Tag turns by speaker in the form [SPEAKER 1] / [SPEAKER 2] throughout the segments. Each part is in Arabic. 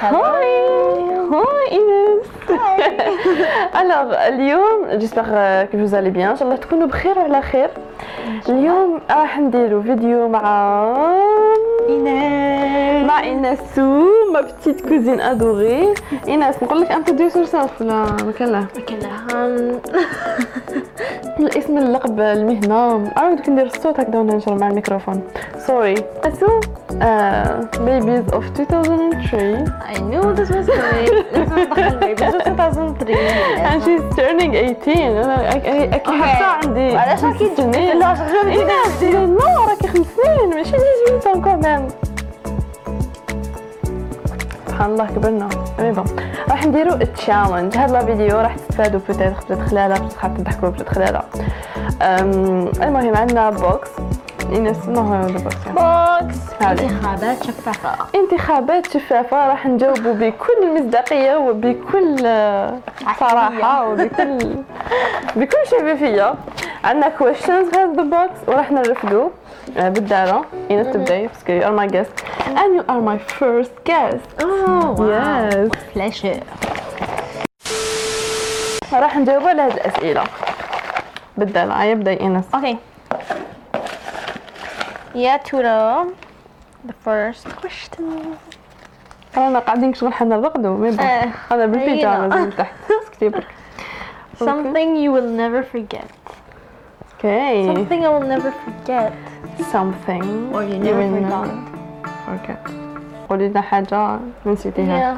[SPEAKER 1] Hi hi اينس Alors اليوم j'espère que vous allez bien. ان شاء الله تكونوا بخير وعلى خير اليوم راح نديروا فيديو مع
[SPEAKER 2] ايناس
[SPEAKER 1] مع ايناس ma petite cousine adorée ايناس نقول لك introduce yourself ولا ما كان لا الاسم اللقب المهنة أنا بدك ندير الصوت هكذا وأنا نشرب مع الميكروفون سوري اسو بيبيز اوف 2003
[SPEAKER 2] I knew this was coming لازم ندخل بيبي 2003
[SPEAKER 1] and she's turning 18 أنا أكيد حتى عندي
[SPEAKER 2] وعلاش
[SPEAKER 1] خمس
[SPEAKER 2] راكي
[SPEAKER 1] سنين
[SPEAKER 2] لا
[SPEAKER 1] إيه، لا راكي خمس سنين ماشي 18 كمان سبحان الله كبرنا مي بون راح نديرو تشالنج هاد لا فيديو راح تستفادوا بوتيتر بتات خلالها بتات حتى تضحكوا بتات خلالها. أم، المهم عندنا box ايناس ما هو ال box.
[SPEAKER 2] box
[SPEAKER 1] هذه.
[SPEAKER 2] انتخابات شفافة.
[SPEAKER 1] انتخابات شفافة. راح نجاوبوا بكل مصداقية وبكل صراحة وبكل بكل شفافية. عندنا questions في هذا ال box وراح نرفدوا آه، بالدارة. ايناس تبداي parce que you are my guest. And you are my first guest.
[SPEAKER 2] oh
[SPEAKER 1] yes.
[SPEAKER 2] فلاشر
[SPEAKER 1] راح نجاوبوا على هذه الأسئلة. بالدارة. يبدأ ايناس
[SPEAKER 2] أوكي يا ترى the first question
[SPEAKER 1] رانا قاعدين شغل حنا نرقدوا مي بون
[SPEAKER 2] آه،
[SPEAKER 1] هذا بالبيجامة
[SPEAKER 2] هينا.
[SPEAKER 1] لازم تحت كتير
[SPEAKER 2] something you will never forget
[SPEAKER 1] اوكي
[SPEAKER 2] something I will never forget
[SPEAKER 1] something
[SPEAKER 2] or you
[SPEAKER 1] you
[SPEAKER 2] never
[SPEAKER 1] will
[SPEAKER 2] forgot
[SPEAKER 1] never forget قولي لنا حاجة نسيتيها
[SPEAKER 2] yeah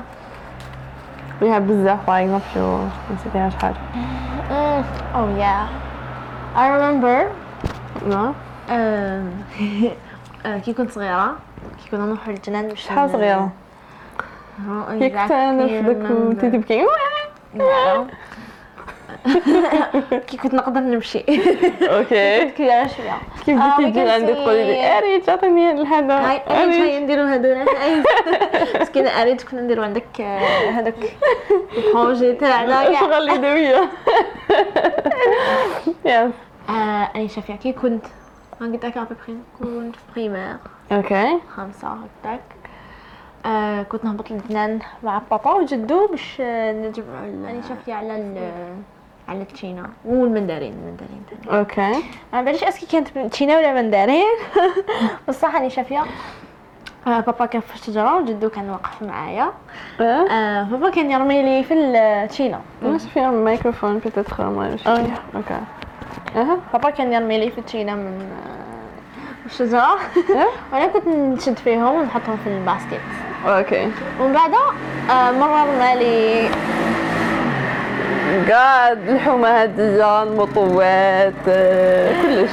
[SPEAKER 1] فيها بزاف like ما شو نسيتيها شحال
[SPEAKER 2] Mm. Oh yeah. I remember
[SPEAKER 1] لا
[SPEAKER 2] آم، آه، كي كنت صغيرة كي كنا نروحو للجنان
[SPEAKER 1] شحال
[SPEAKER 2] آه،
[SPEAKER 1] كيك
[SPEAKER 2] exactly
[SPEAKER 1] تنفدك
[SPEAKER 2] remember.
[SPEAKER 1] وانتي تبكي.
[SPEAKER 2] كي كنت نقدر نمشي.
[SPEAKER 1] أوكي.
[SPEAKER 2] كبيرة شوية.
[SPEAKER 1] كيف
[SPEAKER 2] آه،
[SPEAKER 1] بدك
[SPEAKER 2] we
[SPEAKER 1] تجي عندي تقولي لي اريد عطيني هذا اريد
[SPEAKER 2] هاي نديرو هادونا هاي مسكينة أريد كنا نديرو عندك آه، هذاك ال projet تاعنا.
[SPEAKER 1] شغل يدوية yes
[SPEAKER 2] آه، أنا شافية كي كنت ما قلت لك après كنت في première
[SPEAKER 1] okay
[SPEAKER 2] خمسة هكذاك آه كنت نهبط للجنان مع بابا وجدو باش نجمعوا ال- يعني شفتي على على التشينا والمندرين المندرين تاني
[SPEAKER 1] okay
[SPEAKER 2] ما بعرفش est-ce que كانت تشينا ولا مندرين بصح راني شافيه آه بابا كان في الشجرة وجدو كان واقف معايا آه بابا كان يرمي لي في التشينا
[SPEAKER 1] مش فيها ميكروفون بتدخل ما okay أها
[SPEAKER 2] بابا كان يرمي لي في التشينا من الشجرة
[SPEAKER 1] إيه؟
[SPEAKER 2] وأنا كنت نشد فيهم ونحطهم في ال
[SPEAKER 1] basket okay
[SPEAKER 2] ومن بعدها آه مرة رمى لي
[SPEAKER 1] قاعد الحومة هادية المطوات كلش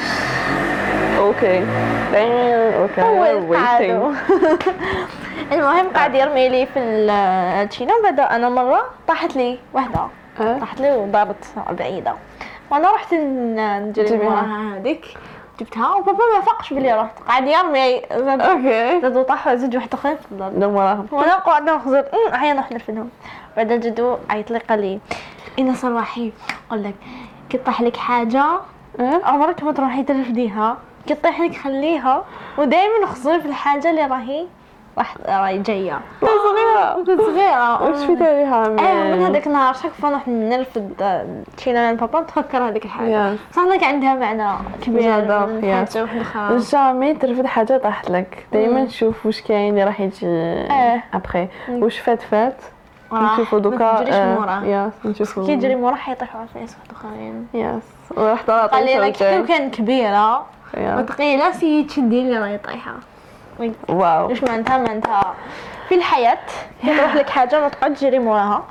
[SPEAKER 2] okay okay
[SPEAKER 1] waiting.
[SPEAKER 2] المهم قاعد يرمي لي في التشينا وبعد أنا مره طاحت لي وحده. طاحت لي وضربت بعيده وأنا رحت نجري. وراها هذيك. جبتها وبابا ما فاقش بلي رحت قاعد يرمي زاد
[SPEAKER 1] okay.
[SPEAKER 2] زاد طاح زاد واحد آخر. في الضرب
[SPEAKER 1] دم وراهم.
[SPEAKER 2] وأنا قاعدة نخزر هيا نروح نرفدهم. بعد جدو عيط لي قال لي أنا صراحي أقول لك كي طاح لك حاجة
[SPEAKER 1] آه.
[SPEAKER 2] عمرك ما تروحي ترفديها. كي تطيح لك خليها ودائما خصوصي في الحاجة اللي راهي. واحد راهي جاية.
[SPEAKER 1] صغيرة.
[SPEAKER 2] كنت صغيرة.
[SPEAKER 1] وش في تاريخها
[SPEAKER 2] أيوه من هذاك النهار شاك فوا نروح نرفد تشينا من بابا نتفكر هذيك
[SPEAKER 1] الحاجة.
[SPEAKER 2] صح لك عندها معنى كبير. من. حاجة واحدة أخرى
[SPEAKER 1] جامي ترفد حاجة طاحت لك. دايما نشوف واش كاين اللي راح يجي. ابخي واش فات فات.
[SPEAKER 2] وراه
[SPEAKER 1] نشوفوا دوكا آه،
[SPEAKER 2] موراه
[SPEAKER 1] yes نشوفوا
[SPEAKER 2] كي يجري موراه حيطيحوا على فيس واحد اخرين
[SPEAKER 1] yes وراح طلعت
[SPEAKER 2] قال لي حتى كان
[SPEAKER 1] كبيرة.
[SPEAKER 2] وثقيله سي تشدي لي راهي طايحة. oui.
[SPEAKER 1] wow
[SPEAKER 2] واش معناتها معناتها في الحياة كي تروح لك حاجة ما تقعد تجري موراها.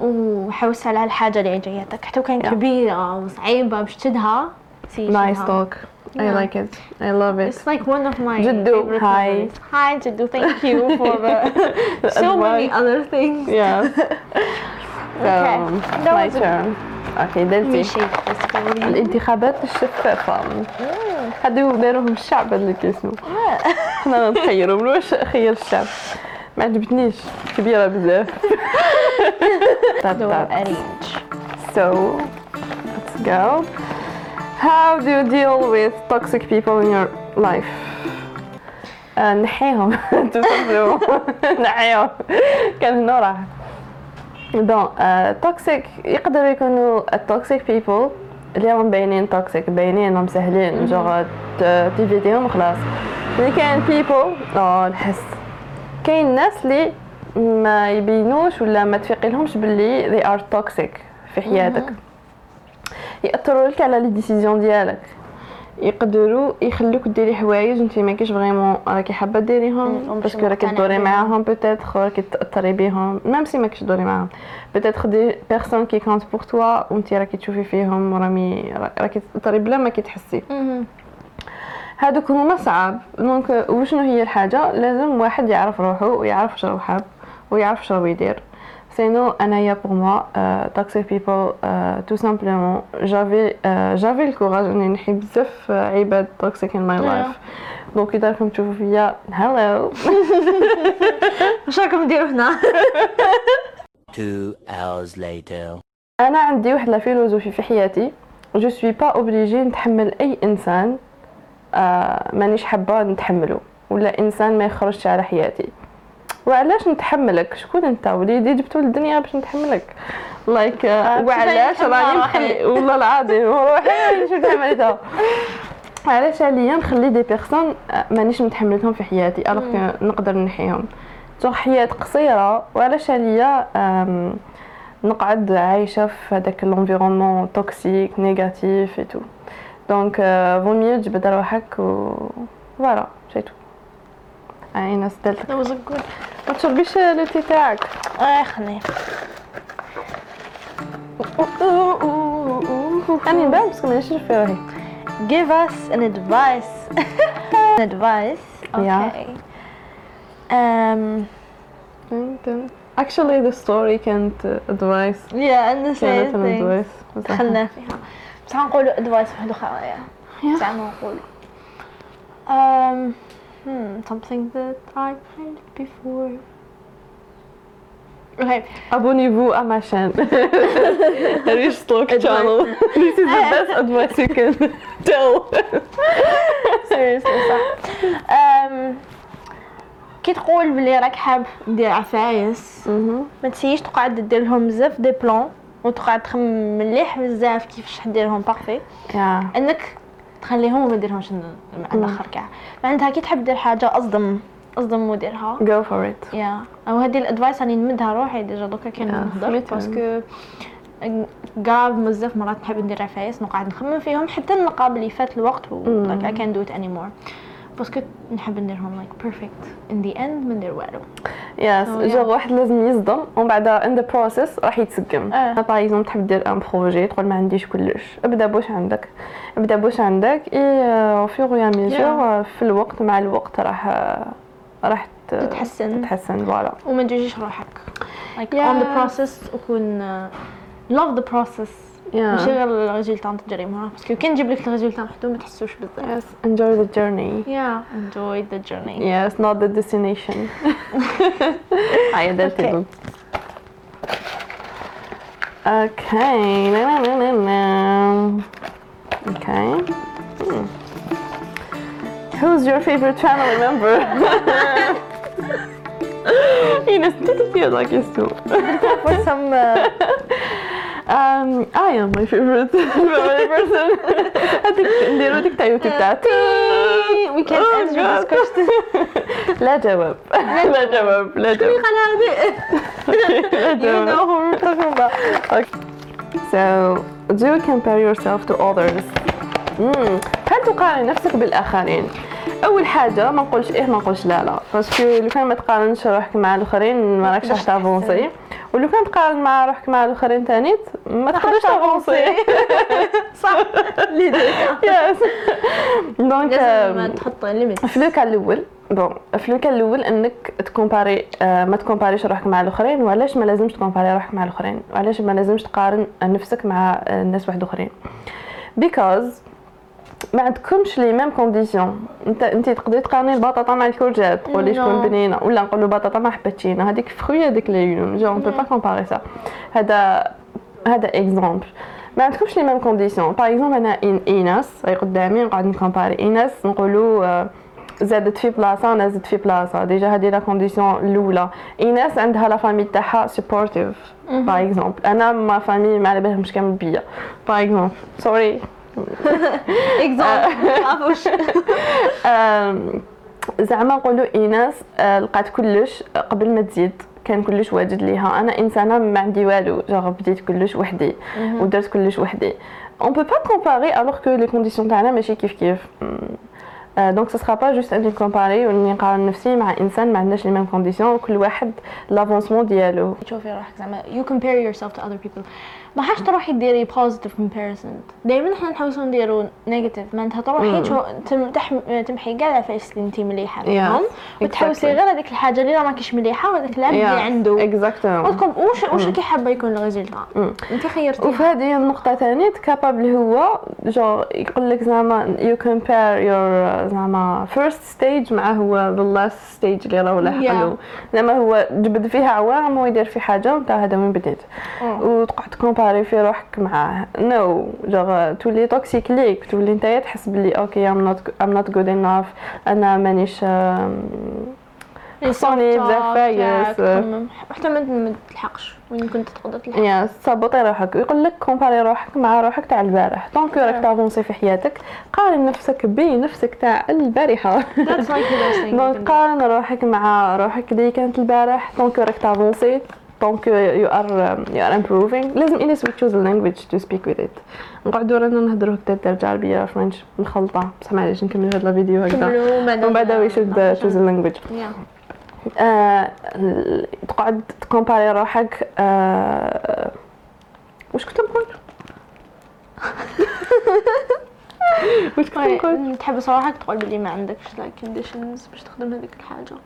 [SPEAKER 2] وحوس على الحاجة اللي جايتك حتى كان
[SPEAKER 1] Yeah.
[SPEAKER 2] كبيرة وصعيبة باش تشدها
[SPEAKER 1] c'est
[SPEAKER 2] nice.
[SPEAKER 1] توك I
[SPEAKER 2] Yeah.
[SPEAKER 1] like it I love it
[SPEAKER 2] It's like one of my favorite
[SPEAKER 1] hi.
[SPEAKER 2] Hi جدو thank you for the so many other things Okay.
[SPEAKER 1] so my turn okay دلتي
[SPEAKER 2] بس قولي.
[SPEAKER 1] الانتخابات الشفافة هادو داروهم الشعب اللي كيسنو حنا نخيرهم واش خير الشعب؟ ما عجبتنيش. كبيرة بزاف.
[SPEAKER 2] arrange.
[SPEAKER 1] So, let's go. How do you deal with toxic people in your life? آه، نحيهم. نحيهم. كان راح des gens toxiques يقدروا يكونوا ال toxic people اللي هم باينين toxic باينين هم سهلين juste تيفيتيهم وخلاص اللي كاين people آه نحس. كاين ناس اللي ما يبينوش ولا ما تفيقلهمش باللي they are toxic في حياتك. يأثروا لك على les décisions ديالك. يقدروا يخلوك ديري حوايج انت ما كيش vraiment راكي حابة ديريهم.
[SPEAKER 2] parce
[SPEAKER 1] que راكي تدوري. معاهم peut-être راكي تأثري بيهم. même si ماكش تدوري معاهم. peut-être des personnes qui comptent pour toi وانت راكي تشوفي فيهم ورامي راكي تأثري بلا ما كيتحسي هادوك هما صعاب. donc وشنو هي الحاجة؟ لازم واحد يعرف روحه ويعرف شنو حاب ويعرف شنو يدير. sinon انايا pour moi toxic people tout simplement j'avais j'avais le courage اني نحي بزاف آه، عباد toxic in my life donc اذا راكم تشوفوا فيا hello
[SPEAKER 2] واش راكم ديروا هنا
[SPEAKER 3] Two hours later.
[SPEAKER 1] أنا عندي واحد la philosophie في حياتي je suis pas obligée نتحمل اي انسان آه مانيش حابه نتحمله ولا انسان ما يخرجش على حياتي وعلاش نتحملك؟ شكون انت؟ وليدي جبتو للدنيا باش نتحملك. like
[SPEAKER 2] آه،
[SPEAKER 1] وعلاش؟
[SPEAKER 2] بصفة
[SPEAKER 1] راني. نخلي والله العظيم روحي شو تعملتها علاش عليا نخلي des personnes مانيش متحملتهم في حياتي alors نقدر نحيهم. جو حياة قصيرة وعلاش عليا نقعد عايشة في هذاك ال environnement toxique négatif et tout donc vaut mieux تجبد روحك و voilà c'est tout اي ناس دلتك
[SPEAKER 2] That was a good
[SPEAKER 1] ما تشربيش لو تي تاعك
[SPEAKER 2] اه خليه
[SPEAKER 1] انا نبان باسكو مانيش في روحي
[SPEAKER 2] give us an advice an advice
[SPEAKER 1] Yeah.
[SPEAKER 2] okay um
[SPEAKER 1] actually the story كانت advice
[SPEAKER 2] yeah and the
[SPEAKER 1] كانت
[SPEAKER 2] same
[SPEAKER 1] an
[SPEAKER 2] thing
[SPEAKER 1] advice
[SPEAKER 2] دخلنا فيها بس غنقولوا advice واحدة أخرى
[SPEAKER 1] Yeah.
[SPEAKER 2] بس عم نقول um Hmm, something that I heard before okay
[SPEAKER 1] Abonnez-vous à ma chaîne. Rich Talk channel. This is the best advice you can tell.
[SPEAKER 2] seriously صح um, كي تقول بلي راك حاب دير عفايس ما تسيش تقعد دير لهم بزاف des plans وتقعد تخمم مليح بزاف كيفاش ديرهم parfait
[SPEAKER 1] Yeah.
[SPEAKER 2] انك تخليهم وما ديرهمش مع الآخر كاع. معناتها كي تحب دير حاجة أصدم. أصدم وديرها.
[SPEAKER 1] Go for it.
[SPEAKER 2] Yeah أو هذه ال advice راني نمدها روحي déjà. دوكا كان نهضر.
[SPEAKER 1] parce
[SPEAKER 2] que كاع بزاف مرات نحب ندير عفايس نقعد نخمم فيهم حتى نلقى بلي فات الوقت و can't do it anymore. parce que نحب نديرهم like perfect in the end ما ندير والو
[SPEAKER 1] Yes.
[SPEAKER 2] Yeah.
[SPEAKER 1] جوغ واحد لازم يصدم ومن بعد in the process راح يتسقم.
[SPEAKER 2] آه.
[SPEAKER 1] par exemple تحب دير un projet تقول ما عنديش كلش ابدأ بوش عندك ابدأ بوش عندك au fur et à mesure في الوقت مع الوقت راح راح
[SPEAKER 2] تتحسن.
[SPEAKER 1] تتحسن voilà
[SPEAKER 2] وما تجيش روحك like
[SPEAKER 1] Yeah.
[SPEAKER 2] on the process وكون uh, love the process ماشي غير ال résultat تجري معاه parce que كي نجيب لك ال résultat وحده ما تحسوش بزاف
[SPEAKER 1] Yes, enjoy the journey.
[SPEAKER 2] yeah enjoy the journey
[SPEAKER 1] Yes, not the destination. هيا ده
[SPEAKER 2] Okay.
[SPEAKER 1] التيبل. Na, na, na, na. Okay. Hmm. Who's your favorite family member? Ines, did feel like you too.
[SPEAKER 2] for some uh,
[SPEAKER 1] Um, I am my favorite family person. هذيك نديرو ديك تاع يوتيوب تاع
[SPEAKER 2] we can't answer
[SPEAKER 1] God.
[SPEAKER 2] this question
[SPEAKER 1] لا جواب لا جواب لا جواب
[SPEAKER 2] قال هذه you know who we're talking about
[SPEAKER 1] Okay. So, do you compare yourself to others? مم. هل تقارن نفسك بالآخرين؟ أول حاجة ما نقولش إيه ما نقولش لا لا parce que لو كان ما تقارنش روحك مع الآخرين ما راكش راح
[SPEAKER 2] ت
[SPEAKER 1] avancer ولو كان تقارن مع روحك مع الآخرين تاني ما تقدرش ت
[SPEAKER 2] avancer صح.
[SPEAKER 1] Yes donc
[SPEAKER 2] لازم تحط limite
[SPEAKER 1] في le cas الأول bon في le cas الأول إنك ت comparer آه ما ت comparer ش روحك مع الآخرين وعلاش ما لازمش ت comparer روحك مع الآخرين؟ وعلاش ما لازمش تقارن نفسك مع آه، الناس واحد آخرين؟ because ما عندكمش les mêmes conditions انت انت تقدري تقارني البطاطا مع ال courgette تقولي شكون. بنينة ولا نقولوا البطاطا مع حبة تشينا هذيك فخويه هذيك légume genre on peut pas comparer ça هذا هذا exemple ما عندكمش les mêmes conditions par exemple أنا إن ايناس راهي قدامي نقعد ن comparer ايناس نقولوا آه، زادت في بلاصه وأنا زدت في بلاصه déjà هذه la condition الأولى. ايناس عندها la famille تاعها sportive par exemple أنا ma famille ما على بالهمش كامل بيا. par
[SPEAKER 2] exemple sorry
[SPEAKER 1] زعما نقولوا إيناس آه، لقات كلش قبل ما تزيد. كان كلش واجد ليها. أنا إنسانة ما عندي والو جا بديت كلش وحدي ودرت كلش وحدي. on peut pas comparer alors que les conditions تاعنا ماشي كيف كيف. donc ça sera pas juste اني كومباري وني نقارن نفسي مع انسان ما عندناش les mêmes conditions وكل واحد l'avancement ديالو
[SPEAKER 2] تشوفي روحك زعما you compare yourself to other people. ما حاش تروحي ديري positive comparison. دائما إحنا نحوسو نديرو negative معناتها تروحي تمحي كاع العفايس اللي انت مليحة منهم وتحوسي. غير هذيك الحاجة اللي راه ماكيش مليحة وهذاك العيب اللي عنده.
[SPEAKER 1] exactement
[SPEAKER 2] وتكون واش واش راكي حابة يكون ال result انت خيرتي
[SPEAKER 1] وفي هذه النقطة ثانية capable هو genre يقول لك زعما you compare your زعما first stage مع هو the last stage اللي راهو لاحق
[SPEAKER 2] Yeah.
[SPEAKER 1] له زعما هو جبد فيها عوام ويدير في حاجة وانت هذا وين بديت. وتقعد ت comparer في روحك معاه نو جو تولي toxic ليك تولي نتايا تحس بلي okay I'm not I'm not good enough أنا مانيش آم، خصوني بزاف عفايس.
[SPEAKER 2] حتى ما تلحقش. وين كنت تقدر تلحق؟
[SPEAKER 1] يا saboter روحك. ويقول لك comparer روحك مع روحك تاع البارح. donc راك ت avancer في حياتك. قارن نفسك بنفسك تاع
[SPEAKER 2] البارحة. donc.
[SPEAKER 1] قارن روحك مع روحك اللي كانت البارح. donc راك ت avancer donc you are you are improving لازم ايناس we choose language to speak with it نقعدوا رانا نهضروا هكذا الدارجة العربية French مخلطه بصح معليش نكمل هاد la vidéo هكذا. ومن بعد we should
[SPEAKER 2] choose
[SPEAKER 1] language تقعد ت comparer روحك آه، واش كنت نقول واش كنت نقول
[SPEAKER 2] طيب، تحب صراحة تقول بلي ما عندكش like conditions باش تخدم هذيك الحاجة.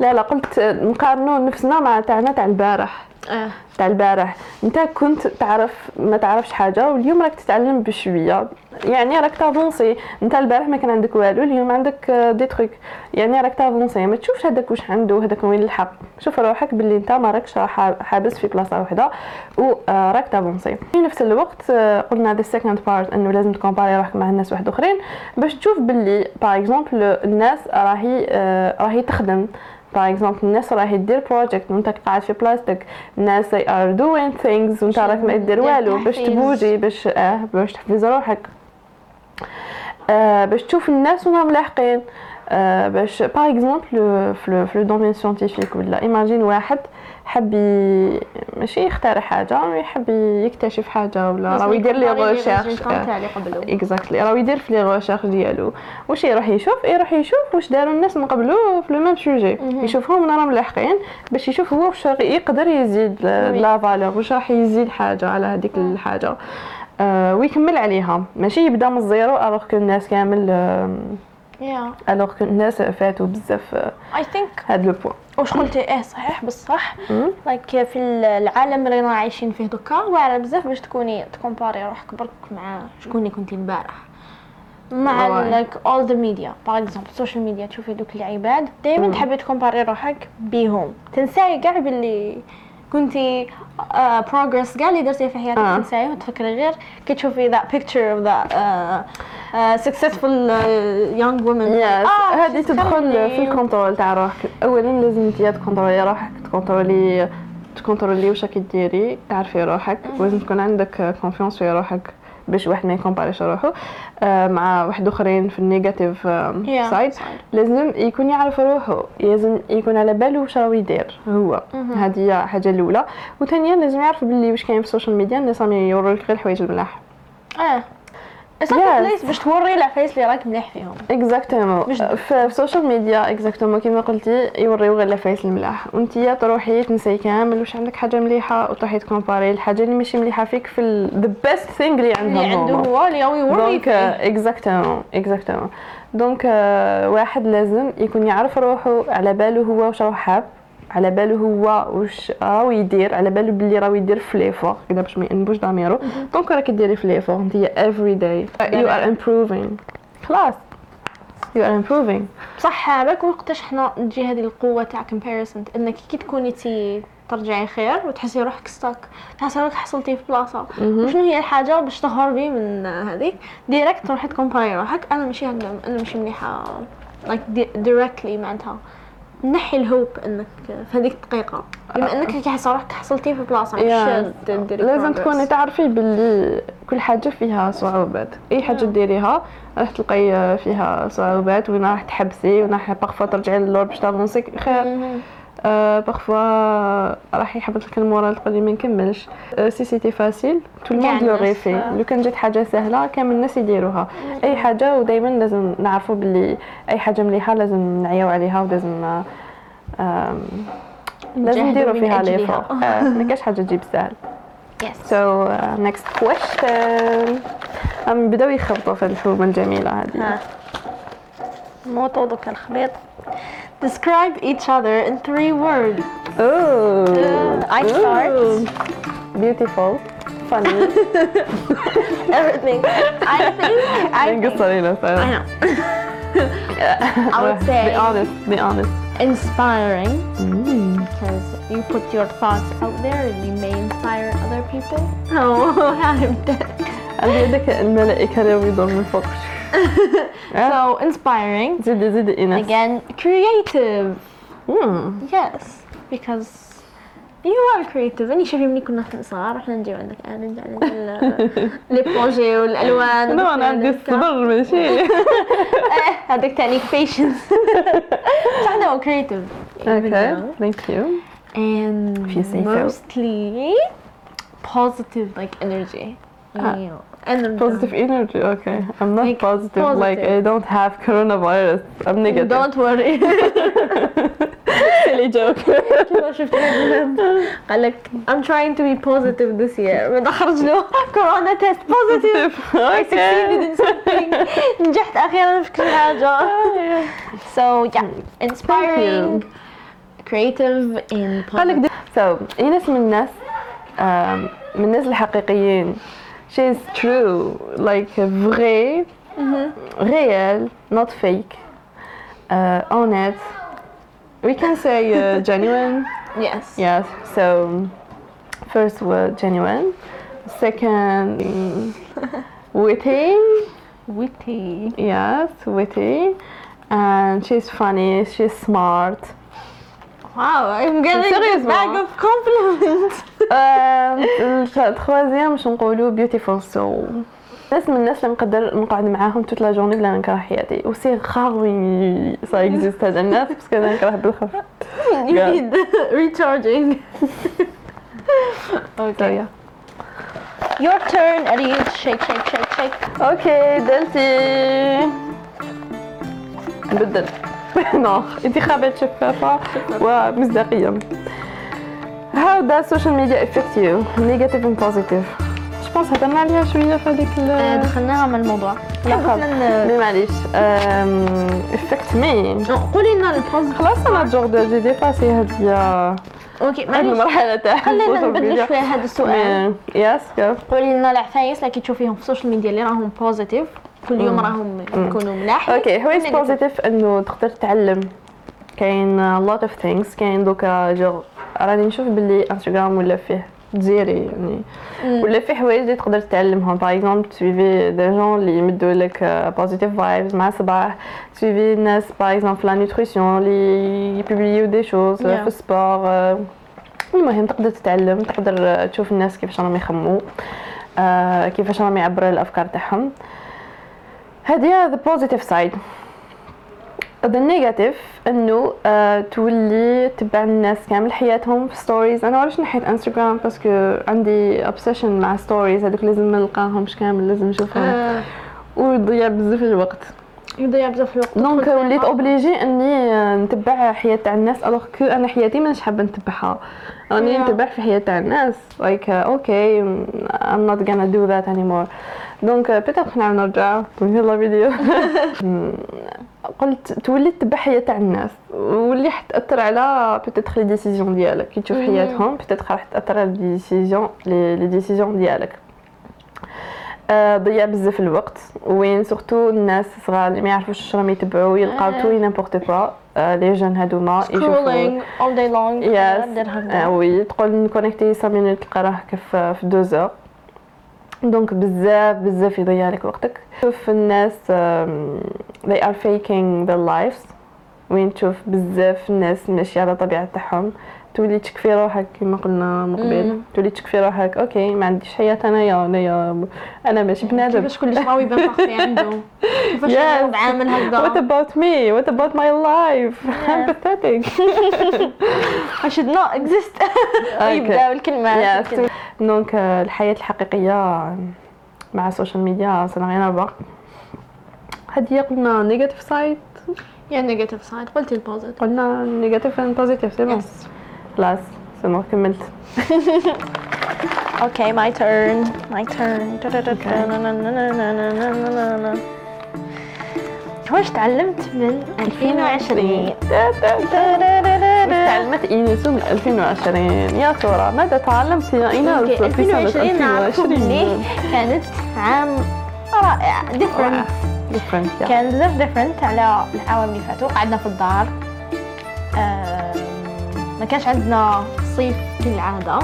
[SPEAKER 1] لا لا قلت نقارنوا نفسنا مع تاعنا تاع البارح.
[SPEAKER 2] آه
[SPEAKER 1] تاع البارح. أنت كنت تعرف ما تعرفش حاجة واليوم راك تتعلم بشوية. يعني راك ت avancer. أنت البارح ما كان عندك والو اليوم عندك آه، des trucs. يعني راك ت avancer. ما تشوفش هذاك واش عنده هذاك وين لحق شوف روحك باللي أنت ما راكش حابس في بلاصة واحدة وراك ت avancer. في نفس الوقت آه، قلنا the second part إنه لازم ت comparer روحك مع الناس واحد أخرين. باش تشوف باللي par exemple الناس راهي آه، راهي تخدم. par exemple الناس راهي دير project وانت قاعد في بلاصتك الناس they are doing things وانت راك ما دير والو. باش. تبوجي باش آه باش تحفز روحك. آه باش تشوف الناس وهم لاحقين. آه باش par exemple في في le domaine scientifique ولا imagine واحد حب ماشي يخترع حاجة يحب يكتشف حاجة ولا راه يدير لي
[SPEAKER 2] قبله.
[SPEAKER 1] Exactly راه يدير في les recherches ديالو. واش يروح يشوف؟ يروح يشوف واش داروا الناس من قبله في le même sujet يشوفهم راهم لاحقين باش يشوف هو واش يقدر يزيد. la valeur واش راح يزيد حاجة على هذيك الحاجة. آه ويكمل عليها. ماشي يبدأ من ال zéro alors que الناس كامل
[SPEAKER 2] يا
[SPEAKER 1] alors que الناس فاتوا بزاف
[SPEAKER 2] I think
[SPEAKER 1] هاد le point
[SPEAKER 2] واش قلتي إيه صحيح بصح. like في العالم اللي رانا عايشين فيه دوكا واعره بزاف باش تكوني تكومباري روحك برك مع شكون اللي كنتي البارح مع.
[SPEAKER 1] like
[SPEAKER 2] all the media par exemple ال social media تشوفي دوك العباد دائما تحبي تكومباري روحك بيهم. تنساي كاع باللي كنتي progress كاع اللي درتيه في حياتك
[SPEAKER 1] آه.
[SPEAKER 2] تنسايه وتفكري غير. كي تشوفي the picture of the successful young
[SPEAKER 1] woman هذه تدخل في ال contrôle تاع روحك. اولا لازم انت تكونترولي روحك تكونترولي تكونترولي واش راكي ديري تعرفي روحك لازم تكون عندك confiance في روحك. باش واحد ما يكومباريش روحو آه، مع واحد آخرين في
[SPEAKER 2] ال
[SPEAKER 1] negative
[SPEAKER 2] side.
[SPEAKER 1] لازم يكون يعرف روحو لازم يكون على باله واش راه يدير هو. هذه هي الحاجة الأولى. وثانيا لازم يعرف باللي واش كاين في ال social media الناس راهم يوروك غير الحوايج الملاح
[SPEAKER 2] آه.
[SPEAKER 1] Yes.
[SPEAKER 2] plus باش توري العفايس اللي راك مليح فيهم. exactement
[SPEAKER 1] في ال social media exactement كيما قلتي يوريو غير العفايس الملاح وانتيا تروحي تنسي كامل واش عندك حاجة مليحة وتروحي تكومباري الحاجة اللي ماشي مليحة فيك في the best thing اللي عندهم
[SPEAKER 2] اللي عنده. هو اللي هو يوري donc.
[SPEAKER 1] exactement exactement donc واحد لازم يكون يعرف روحو على باله هو واش راه حاب. على باله هو واش راهو يدير على باله بلي راهو يدير في les efforts كذا باش ما يأنبوش ضميرو donc راكي ديري في les efforts انت every day. you are improving. خلاص. You are improving.
[SPEAKER 2] بصح بالك وقتاش حنا تجي هذه القوة تاع comparison إنك كي تكوني تي ترجعي خير وتحسي روحك stuck تحسي روحك حصلتي في بلاصه وشنو هي الحاجة باش تهربي من هذيك direct تروحي تكومباري روحك. أنا ماشي هكذا أنا ماشي مليحة like directly معناتها. نحي ال hope إنك في هذيك الدقيقه بما إنك كي حاسه روحك حصلتي في
[SPEAKER 1] بلاصة.
[SPEAKER 2] مش
[SPEAKER 1] لازم. تكوني تعرفي باللي كل حاجة فيها صعوبات. أي حاجة ديريها راح تلقاي فيها صعوبات وين راح تحبسي وين راح parfois ترجعي للور باش تافونسي خير. parfois راح يحبط لك ال moral تقولي ما نكملش si c'était
[SPEAKER 2] facile
[SPEAKER 1] tout le
[SPEAKER 2] monde
[SPEAKER 1] le
[SPEAKER 2] آه.
[SPEAKER 1] لو كان جات حاجة سهلة كامل الناس يديروها أي حاجة ودائما لازم نعرفوا باللي أي حاجة مليحة لازم نعيو عليها ولازم لازم نديروا فيها
[SPEAKER 2] أجلها.
[SPEAKER 1] l'effort آه، ما كاش حاجة تجيب سهل
[SPEAKER 2] Yes.
[SPEAKER 1] So uh, next question. عم بداو يخبطوا في الحومة الجميلة هذه.
[SPEAKER 2] ها مو طودك الخبيط Describe each other in three words.
[SPEAKER 1] Oh.
[SPEAKER 2] I start.
[SPEAKER 1] Ooh. Beautiful. Funny.
[SPEAKER 2] Everything. I think. I think.
[SPEAKER 1] نقص علينا
[SPEAKER 2] I
[SPEAKER 1] فعلا.
[SPEAKER 2] know. I would
[SPEAKER 1] Be
[SPEAKER 2] say
[SPEAKER 1] honest. Be honest.
[SPEAKER 2] inspiring
[SPEAKER 1] Mm.
[SPEAKER 2] because you put your thoughts out there and you may inspire other people. Oh, how
[SPEAKER 1] عندي هذاك الملائكة اللي يدور من فوق.
[SPEAKER 2] So inspiring.
[SPEAKER 1] زيدي زيدي إيناس.
[SPEAKER 2] Again, creative.
[SPEAKER 1] Mm.
[SPEAKER 2] Yes, because you are creative. أني شوفي ملي كنا صغار احنا نجيو عندك آه، نرجع لل- لي بروجي والألوان
[SPEAKER 1] لا أنا عندي الصبر ماشي.
[SPEAKER 2] إيه، هذاك تعني patience. احنا creative.
[SPEAKER 1] Okay. Thank you.
[SPEAKER 2] And
[SPEAKER 1] If you say so.
[SPEAKER 2] mostly positive like energy.
[SPEAKER 1] Ah.
[SPEAKER 2] Yeah. And
[SPEAKER 1] Positive energy. Okay. I'm not
[SPEAKER 2] Like,
[SPEAKER 1] positive. Like
[SPEAKER 2] positive.
[SPEAKER 1] I don't have coronavirus. I'm negative.
[SPEAKER 2] Don't worry.
[SPEAKER 1] silly joke.
[SPEAKER 2] كيما شفت قال لك I'm trying to be positive this year بعد خرج له كورونا تيست positive I succeeded in something نجحت أخيرا في كل حاجة so yeah inspiring creative and
[SPEAKER 1] قال لك
[SPEAKER 2] positive
[SPEAKER 1] دي- so ايناس من الناس um, من الناس الحقيقيين she is true. Like vrai réel not fake. Uh, honest. We can say uh, genuine.
[SPEAKER 2] Yes.
[SPEAKER 1] Yes so first word genuine. Second witty.
[SPEAKER 2] Witty.
[SPEAKER 1] Yes witty. And she's funny she's smart
[SPEAKER 2] wow I'm getting
[SPEAKER 1] Seriously?
[SPEAKER 2] bag of compliments.
[SPEAKER 1] ال troisième باش نقولوا beautiful soul ناس من الناس اللي نقدر نقعد معاهم toute la journée بلا نكره حياتي. و c'est rare وين ça existe هاد الناس parce que أنا نكره بالخف
[SPEAKER 2] you need recharging.
[SPEAKER 1] okay.
[SPEAKER 2] your turn Elliot shake shake shake shake.
[SPEAKER 1] okay دلتي نبدل نو انتخابات شفافة ومصداقية How does social media affect you? Negative and positive. Je pense هضرنا عليها شوية في هذيك
[SPEAKER 2] آه، دخلناها من الموضوع. قلنا
[SPEAKER 1] مي معليش افكت مي
[SPEAKER 2] قولي لنا البوزيتيف
[SPEAKER 1] خلاص أنا جور دو جي ديباسي هاد أوكي
[SPEAKER 2] معليش
[SPEAKER 1] المرحلة تاع
[SPEAKER 2] خلينا نبدل
[SPEAKER 1] ميديا.
[SPEAKER 2] شوية هذا السؤال
[SPEAKER 1] يس
[SPEAKER 2] قولي لنا العفايس اللي تشوفيهم في السوشيال ميديا اللي راهم بوزيتيف كل يوم راهم يكونوا ملاح.
[SPEAKER 1] أوكي حوايج. بوزيتيف إنه تقدر تتعلم كاين لوت اوف ثينكس كاين دوكا جو راني نشوف باللي انستغرام ولا فيه تزيري يعني ولا في حوايج اللي تقدر تتعلمهم باغ اكزومبل تسويفي دي جون اللي يمدوا لك بوزيتيف فايبز مع صباح تسويفي الناس باغ اكزومبل في لا نوتريسيون اللي يبوبليو دي شوز
[SPEAKER 2] Yeah.
[SPEAKER 1] في السبور المهم تقدر تتعلم تقدر تشوف الناس كيفاش راهم يخمموا آه، كيفاش راهم يعبروا الأفكار تاعهم. هذه the positive side the negative إنه آه تولي تبع الناس كامل حياتهم في stories أنا علاش نحيت انستغرام parce que عندي obsession مع stories هذوك لازم نلقاهمش كامل لازم نشوفهم.
[SPEAKER 2] آه،
[SPEAKER 1] ويضيع بزاف الوقت.
[SPEAKER 2] يضيع بزاف الوقت. donc
[SPEAKER 1] وليت. obligée إني آه، نتبع حياة تاع الناس alors que أنا حياتي مانيش حابة نتبعها. راني
[SPEAKER 2] Yeah.
[SPEAKER 1] نتبع في حياة تاع الناس لايك أوكي I'm not gonna do that anymore. دونك بيتر نعاود نرجع. يلا فيديو. قلت تولي تتبع حياة تاع الناس واللي حتأثر على بيتيتر لي ديسيزيون ديالك. كي تشوف. حياتهم بيتيتر راح تأثر على لي ديسيزيون لي ديسيزيون ديالك. آه، ضيع بزاف الوقت. وين سورتو الناس الصغار اللي ما يعرفوش راهم يتبعوا يلقاو. توي نيمبورت با لي جون هادوما
[SPEAKER 2] scrolling all day long. yes هكذا.
[SPEAKER 1] آه oui تقول نكونيكتي 5 minutes تلقى روحك في في 2 heures donc بزاف بزاف يضيع لك وقتك. شوف الناس they are faking their lives. وين تشوف بزاف الناس ماشي على الطبيعة تاعهم. تولي تشكفي روحك كما قلنا من قبل. تولي تشكفي روحك okay ما عنديش حياة انايا انايا أنا ماشي بنادم.
[SPEAKER 2] كيفاش كل شيء راهو يبان parfait عنده؟ كيفاش
[SPEAKER 1] What
[SPEAKER 2] هكذا؟
[SPEAKER 1] About me? What about my life? I'm pathetic.
[SPEAKER 2] I should not exist. يبدا الكلمات
[SPEAKER 1] Yes. donc آه، الحياة الحقيقية مع ال social media rien à voir. هذه قلنا negative side
[SPEAKER 2] yeah negative side قلتي ال
[SPEAKER 1] positive قلنا negative and positive c'est
[SPEAKER 2] bon
[SPEAKER 1] خلاص c'est bon كملت
[SPEAKER 2] okay my turn my turn واش تعلمت من 2020
[SPEAKER 1] تعلمت ايناس من 2020 يا ترى ماذا تعلمت يا ايناس
[SPEAKER 2] okay
[SPEAKER 1] في سنة
[SPEAKER 2] 2020 نعرفوا بلي
[SPEAKER 1] 2020
[SPEAKER 2] كانت عام رائع.
[SPEAKER 1] different yeah.
[SPEAKER 2] كان بزاف different على العوام اللي فاتوا. قعدنا في الدار. ما كانش عندنا صيف كالعادة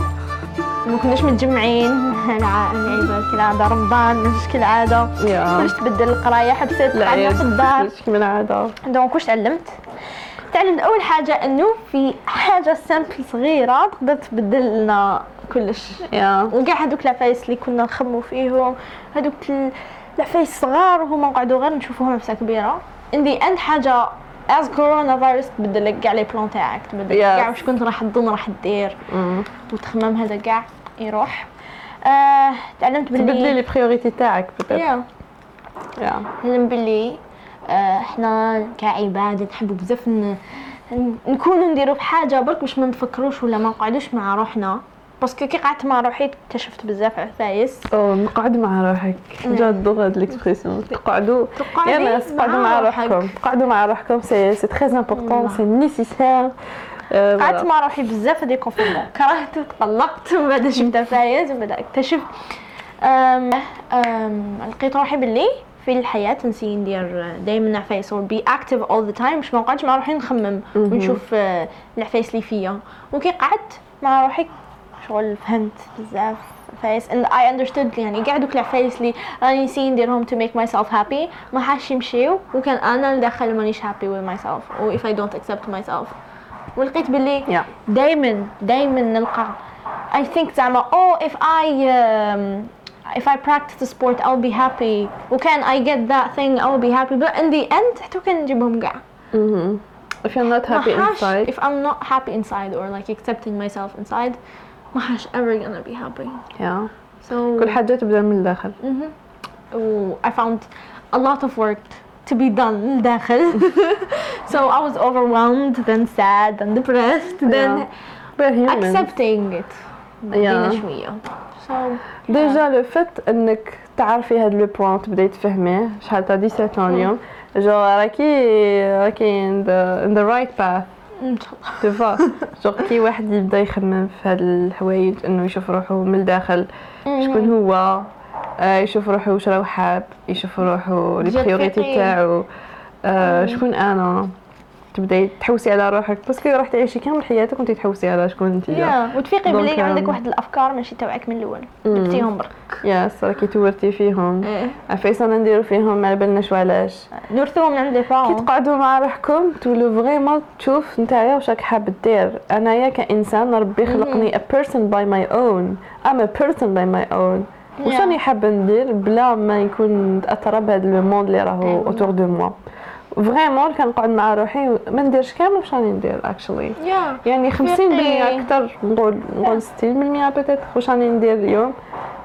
[SPEAKER 2] ما كناش متجمعين. الع- العيبات كالعادة رمضان مش كالعادة
[SPEAKER 1] Yeah.
[SPEAKER 2] كلش تبدل القراية. حبسيت قعدنا في الدار.
[SPEAKER 1] مش من العادة
[SPEAKER 2] donc واش تعلمت. تعلمت أول حاجة إنه في حاجة simple صغيرة تقدر تبدل لنا كلش.
[SPEAKER 1] yeah.
[SPEAKER 2] وكاع هذوك العفايس اللي كنا نخمو فيهم هذوك ال- العفايس صغار وهما نقعدوا غير نشوفوهم عفسه كبيرة. عندي and حاجة as corona virus تبدل لك كاع les plans تاعك تبدل
[SPEAKER 1] Yes.
[SPEAKER 2] كاع واش كنت راح تظن راح دير وتخمم هذا كاع يروح. آه تعلمت
[SPEAKER 1] تبدلي
[SPEAKER 2] باللي
[SPEAKER 1] les priorités تاعك
[SPEAKER 2] yeah
[SPEAKER 1] yeah
[SPEAKER 2] تعلمت آه إحنا كعباد نحبوا بزاف نكونوا نديروا بحاجه برك باش ما نفكروش ولا ما نقعدوش مع روحنا. parce que كي قعدت مع روحي اكتشفت بزاف عفايس
[SPEAKER 1] أو نقعد مع روحك j'adore هاد l'expression تقعدوا يا ناس قعدوا مع روحكم قعدوا مع روحكم c'est c'est très
[SPEAKER 2] important.
[SPEAKER 1] c'est nécessaire
[SPEAKER 2] قعدت مع روحي بزاف هذه confinement كرهت تطلقت ومن بعد شفت عفايس ومن بعد اكتشفت لقيت روحي باللي في الحياة نسي ندير دايما عفايس or be active all the time. باش ما نقعدش مع روحي نخمم ونشوف آه، العفايس اللي فيا. وكي قعدت مع روحي شغل فهمت بزاف عفايس. And I understood يعني كاع دوك العفايس اللي راني نسي نديرهم to make myself happy. ما حاش يمشيو. وكان أنا الداخل مانيش happy with myself. or if I don't accept myself. ولقيت باللي
[SPEAKER 1] يا
[SPEAKER 2] دايما دايما نلقى. I think زعما oh if I um, if I practice the sport I'll be happy وكان I get that thing I'll be happy but in the end حتى كان نجيبهم كاع
[SPEAKER 1] if you're not happy
[SPEAKER 2] ما حاش
[SPEAKER 1] inside
[SPEAKER 2] if I'm not happy inside or like accepting myself inside ما حاش ever gonna be happy
[SPEAKER 1] يا
[SPEAKER 2] so
[SPEAKER 1] كل حاجة تبدا من الداخل
[SPEAKER 2] و I found a lot of work to be done من الداخل so I was overwhelmed then sad then depressed then
[SPEAKER 1] we're humans
[SPEAKER 2] accepting it بدينا
[SPEAKER 1] Yeah. déjà لو فات انك تعرفي هاد le point تبداي تفهميه شحال تاع 17 ans اليوم جو راكي راكي
[SPEAKER 2] إن شاء الله.
[SPEAKER 1] tu vois genre كي واحد يبدا يخمم في هاد الحوايج انه يشوف روحه من الداخل شكون هو؟ آه، يشوف روحه واش راه حاب يشوف روحه les
[SPEAKER 2] priorités.
[SPEAKER 1] تاعو. آه، شكون أنا؟ تبدأي تحوسي على روحك. parce que راح تعيشي كامل حياتك وانت تحوسي على شكون انت
[SPEAKER 2] yeah وتفيقي بلي عندك
[SPEAKER 1] آم،
[SPEAKER 2] واحد الأفكار ماشي تبعك من الأول. جبتيهم برك.
[SPEAKER 1] yes راكي تورتي فيهم.
[SPEAKER 2] إيه.
[SPEAKER 1] عفايس أنا نديرو فيهم ما بالناش علاش.
[SPEAKER 2] نورثوهم من عند لي
[SPEAKER 1] كي تقعدوا مع روحكم تولوا vraiment تشوف نتايا واش راك حاب دير. أنايا كإنسان ربي خلقني a person by my own. I'm a person by my own. واش. راني حابه ندير بلا ما يكون متاثره بهذا le monde اللي راهو. autour de moi vraiment كنقعد مع روحي ما نديرش كامل واش راني ندير actually
[SPEAKER 2] yeah
[SPEAKER 1] يعني 50%
[SPEAKER 2] فيقي.
[SPEAKER 1] أكثر نقول نقول 60% peut-être واش راني ندير اليوم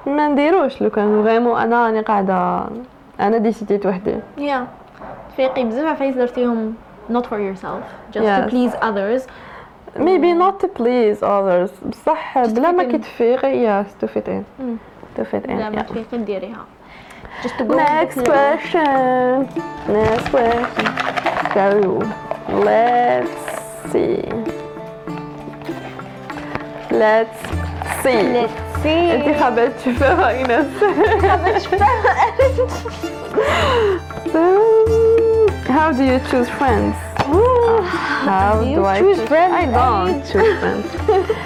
[SPEAKER 1] ما نديروش لو كان vraiment أنا راني قاعدة أنا ديسيديت وحدي
[SPEAKER 2] yeah تفيقي بزاف عفايس درتيهم not for yourself just to
[SPEAKER 1] Yes.
[SPEAKER 2] please others
[SPEAKER 1] maybe not to please others بصح بلا ما. كتفيقي yes to fit in
[SPEAKER 2] مم.
[SPEAKER 1] to fit in
[SPEAKER 2] لا ما. تفيقي ديريها just to go with
[SPEAKER 1] next
[SPEAKER 2] the flow.
[SPEAKER 1] question next question so let's see let's see
[SPEAKER 2] let's see
[SPEAKER 1] انت حابة تشوفها ايناس So, how do you choose friends How
[SPEAKER 2] You
[SPEAKER 1] do I
[SPEAKER 2] choose friends,
[SPEAKER 1] I don't choose friends.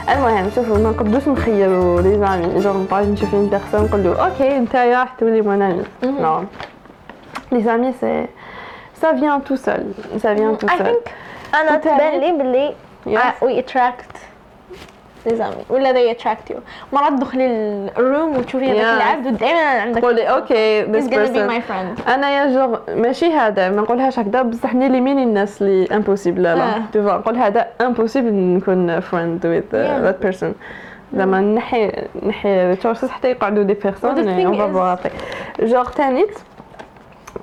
[SPEAKER 1] المهم شوفوا ما نقدروش نخيروا لي زامي جو نبقى نشوف une personne نقول له أوكي انت راح تولي mon ami. Non. Les amis c'est ça vient tout seul. Ça vient tout
[SPEAKER 2] I
[SPEAKER 1] seul.
[SPEAKER 2] think أنا
[SPEAKER 1] وتاني-
[SPEAKER 2] تبان لي باللي
[SPEAKER 1] Yes.
[SPEAKER 2] uh, زامي ولا they attract you. مرات تدخلي الروم وتشوفي هذاك
[SPEAKER 1] Yes.
[SPEAKER 2] العبد ودائما عندك
[SPEAKER 1] تقولي أوكي
[SPEAKER 2] he's
[SPEAKER 1] this
[SPEAKER 2] gonna be my
[SPEAKER 1] person
[SPEAKER 2] friend.
[SPEAKER 1] أنا يا جوغ ماشي هذا ما نقولهاش هكذا بصح نيليميني الناس اللي امبوسيبل لا. لا تو نقول هذا امبوسيبل نكون فريند وذ
[SPEAKER 2] Yeah.
[SPEAKER 1] ذات بيرسون زعما نحي نحي تشورسز حتى يقعدوا دي بيرسون اون فوار ابري جوغ تانيت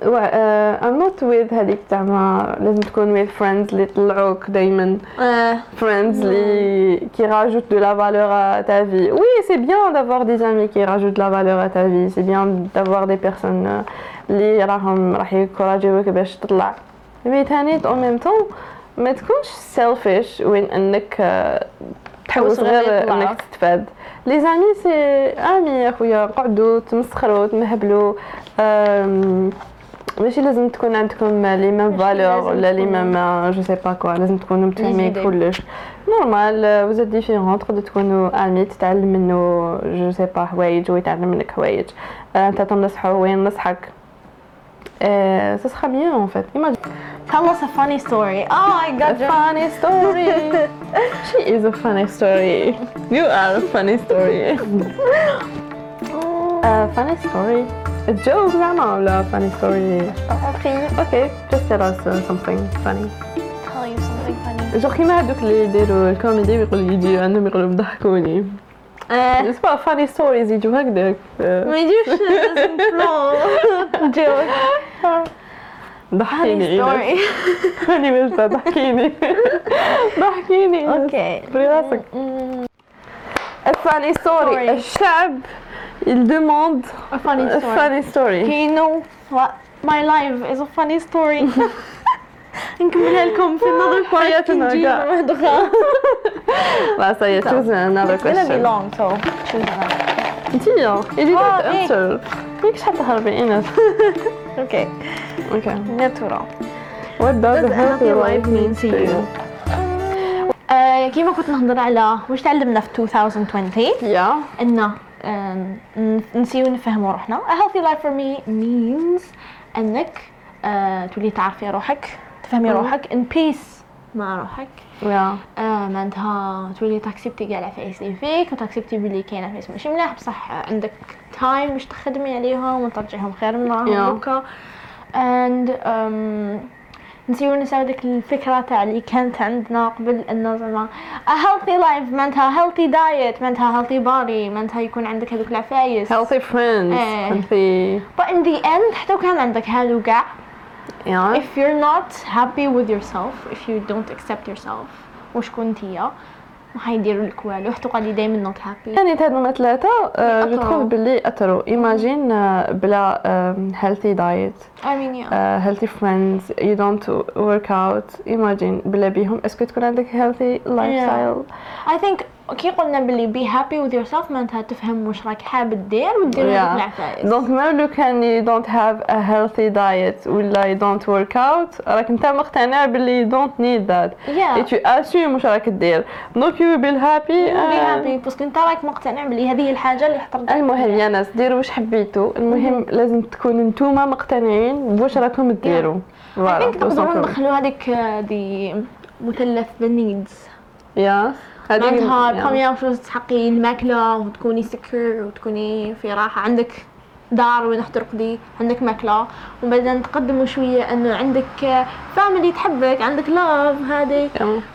[SPEAKER 1] ام نوت وذ هذيك زعما لازم تكون وذ فريندز اللي يطلعوك دائما
[SPEAKER 2] آه،
[SPEAKER 1] friends les, qui rajoutent de la valeur à ta vie. Oui, c'est bien d'avoir des amis qui rajoutent de la valeur à ta vie. C'est bien d'avoir des personnes euh, اللي راهم راح يكوراجيوك باش تطلع. مي تاني en même temps ما تكونش selfish وين انك آه، تحوس
[SPEAKER 2] غير
[SPEAKER 1] غير
[SPEAKER 2] يطلعوا.
[SPEAKER 1] انك تستفاد. لي زامي سي امي يا خويا قعدوا تمسخروا تمهبلوا آم، ماشي لازم تكون عندكم لي ميم
[SPEAKER 2] ماشي
[SPEAKER 1] فالور
[SPEAKER 2] لازم
[SPEAKER 1] ولا لي
[SPEAKER 2] تكونوا-
[SPEAKER 1] ميم جو سي با كوا لازم تكونوا متفاهمين
[SPEAKER 2] idées.
[SPEAKER 1] كلش نورمال وزاد ديفيرون تقدروا تكونوا امي تتعلم منه جو سي با حوايج ويتعلم منك حوايج آه، انت تنصحه هو ينصحك آه، ça sera bien en fait. Imagine.
[SPEAKER 2] tell us a funny story oh I
[SPEAKER 1] A
[SPEAKER 2] got your
[SPEAKER 1] funny story. She is a funny story. You are a funny story. a funny story. A joke زعما ولا funny story.
[SPEAKER 2] okay
[SPEAKER 1] Okay, just tell us uh, something funny.
[SPEAKER 2] tell you something funny
[SPEAKER 1] جو كيما هذوك اللي يديروا الكوميدي ويقولوا يجي عندهم يقولوا ضحكوني. pas funny stories يجوا هكذاك.
[SPEAKER 2] ما يجيش لازم فلو جوك
[SPEAKER 1] ضحكيني
[SPEAKER 2] funny
[SPEAKER 1] إيناس.
[SPEAKER 2] story
[SPEAKER 1] راني مجدة ضحكيني. ضحكيني.
[SPEAKER 2] أوكي
[SPEAKER 1] بري راسك. A funny story.
[SPEAKER 2] Story.
[SPEAKER 1] الشعب il demande
[SPEAKER 2] a funny
[SPEAKER 1] a
[SPEAKER 2] story
[SPEAKER 1] funny story.
[SPEAKER 2] Okay, you know what? My life is a funny story. نكملها لكم في another part
[SPEAKER 1] حياتنا
[SPEAKER 2] نجي
[SPEAKER 1] كاع.
[SPEAKER 2] واحد أخرى.
[SPEAKER 1] Bah ça y est, choose another
[SPEAKER 2] It's gonna be
[SPEAKER 1] question.
[SPEAKER 2] long, so choose another.
[SPEAKER 1] انتيا اللي
[SPEAKER 2] آه،
[SPEAKER 1] ديت
[SPEAKER 2] إيه.
[SPEAKER 1] انسر ماكش حتى هربي ايناس
[SPEAKER 2] Okay.
[SPEAKER 1] اوكي
[SPEAKER 2] ناتورال.
[SPEAKER 1] What does a
[SPEAKER 2] a
[SPEAKER 1] healthy
[SPEAKER 2] healthy
[SPEAKER 1] life
[SPEAKER 2] life
[SPEAKER 1] mean
[SPEAKER 2] mean
[SPEAKER 1] to
[SPEAKER 2] to
[SPEAKER 1] you?
[SPEAKER 2] you? آه، كيما كنت نهضر على واش تعلمنا في 2020
[SPEAKER 1] Yeah.
[SPEAKER 2] انه آم، ن- نسيو نفهموا روحنا a healthy life for me means أنك آه، تولي تعرفي روحك تفهمي. روحك in peace مع روحك
[SPEAKER 1] Yeah.
[SPEAKER 2] آه، معناتها تولي تأكسبتي كاع العفايس اللي فيك وتأكسبتي بلي كاين عفايس ماشي ملاح بصح عندك time باش تخدمي عليهم وترجعيهم خير من راهم
[SPEAKER 1] Yeah.
[SPEAKER 2] دوكا and um, نسيو نساو ديك الفكرة تاع اللي كانت عندنا قبل انه زعما healthy life معناتها healthy diet معناتها healthy body معناتها يكون عندك هذوك العفايس.
[SPEAKER 1] healthy friends healthy
[SPEAKER 2] but in the end حتى كان عندك هادو كاع
[SPEAKER 1] yeah.
[SPEAKER 2] if you're not happy with yourself if you don't accept yourself وش كنت هي؟ ما حيديروا لك والو. حتى غادي دائما not happy.
[SPEAKER 1] يعني ثاني هاد ثلاثة آه،
[SPEAKER 2] جو
[SPEAKER 1] تخوف بلي اثروا imagine آه، بلا healthy diet healthy friends you don't work out imagine بلا بيهم. est-ce que تكون عندك healthy lifestyle
[SPEAKER 2] I think كي قلنا باللي be happy with yourself معناتها تفهم واش راك حاب دير ودير
[SPEAKER 1] Yeah.
[SPEAKER 2] العفايس
[SPEAKER 1] donc même لو كان you don't have a healthy diet ولا you don't work out راك أنت مقتنع باللي don't need that.
[SPEAKER 2] Yeah.
[SPEAKER 1] et tu assumes واش راك دير donc be happy
[SPEAKER 2] be
[SPEAKER 1] and-
[SPEAKER 2] happy parce que أنت راك مقتنع باللي هذه الحاجة اللي حترجع
[SPEAKER 1] المهم يا ناس ديروا واش حبيتوا. المهم لازم تكونوا نتوما مقتنعين بواش راكم ديروا
[SPEAKER 2] think نقدروا ندخلوا هذيك آه، دي مثلث the needs.
[SPEAKER 1] يا
[SPEAKER 2] معناتها première chose تلقي الماكلة وتكوني secure وتكوني في راحة. عندك دار وين ترقدي عندك ماكلة. وبعدين تقدموا شوية إنه عندك family تحبك عندك love هذه.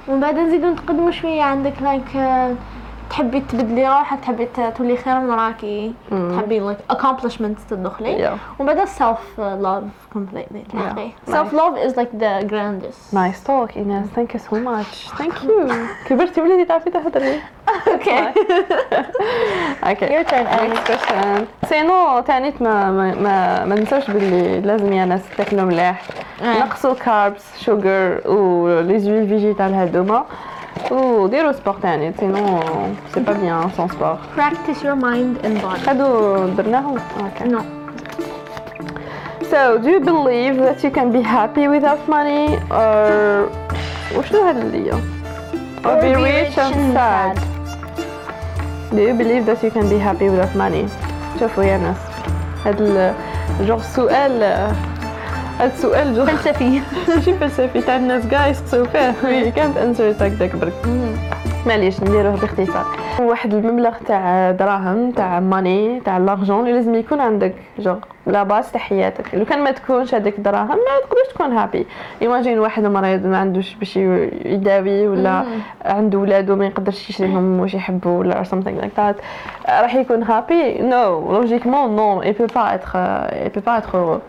[SPEAKER 2] ومن بعد نزيدو نتقدموا شوية عندك like تحبي تبدلي روحك تحبي تولي خير من راكي. تحبي like accomplishments تدخلي. ومن بعد self love completely.
[SPEAKER 1] Nice.
[SPEAKER 2] self love is like the grandest.
[SPEAKER 1] nice talk ايناس thank you so much thank you كبرتي وليدي تعرفي تهضري
[SPEAKER 2] okay.
[SPEAKER 1] okay
[SPEAKER 2] your turn
[SPEAKER 1] next question. sinon تانيت ما ما ما, ننساوش باللي لازم يا ناس تاكلوا مليح. نقصوا carbs sugar و les huiles végétales هادوما وديروا سبور تاني سينو سي با بيان سون سبور
[SPEAKER 2] practice your mind and body
[SPEAKER 1] هادو درناهم اوكي
[SPEAKER 2] no
[SPEAKER 1] So, do you believe that you can be happy without money or وشنو هاد اللي هي؟ Or be rich and sad. Do you believe that you can be happy without money? شوفوا يا ناس هاد ال- جوغ السؤال هاد السؤال جوغ
[SPEAKER 2] فلسفي.
[SPEAKER 1] ماشي فلسفي تاع الناس كاع يسقسوا فيه. كانت انسر هكداك برك. معليش نديروه باختصار. واحد المبلغ تاع دراهم تاع money تاع l'argent اللي لازم يكون عندك genre la base تاع حياتك. لو كان ما تكونش هذيك الدراهم ما تقدرش تكون happy imagine واحد مريض ما عندوش باش يداوي ولا عنده ولادو ما يقدرش يشريهم واش يحبوا ولا or something like that راح يكون happy non logiquement non peut pas être il peut pas être heureux.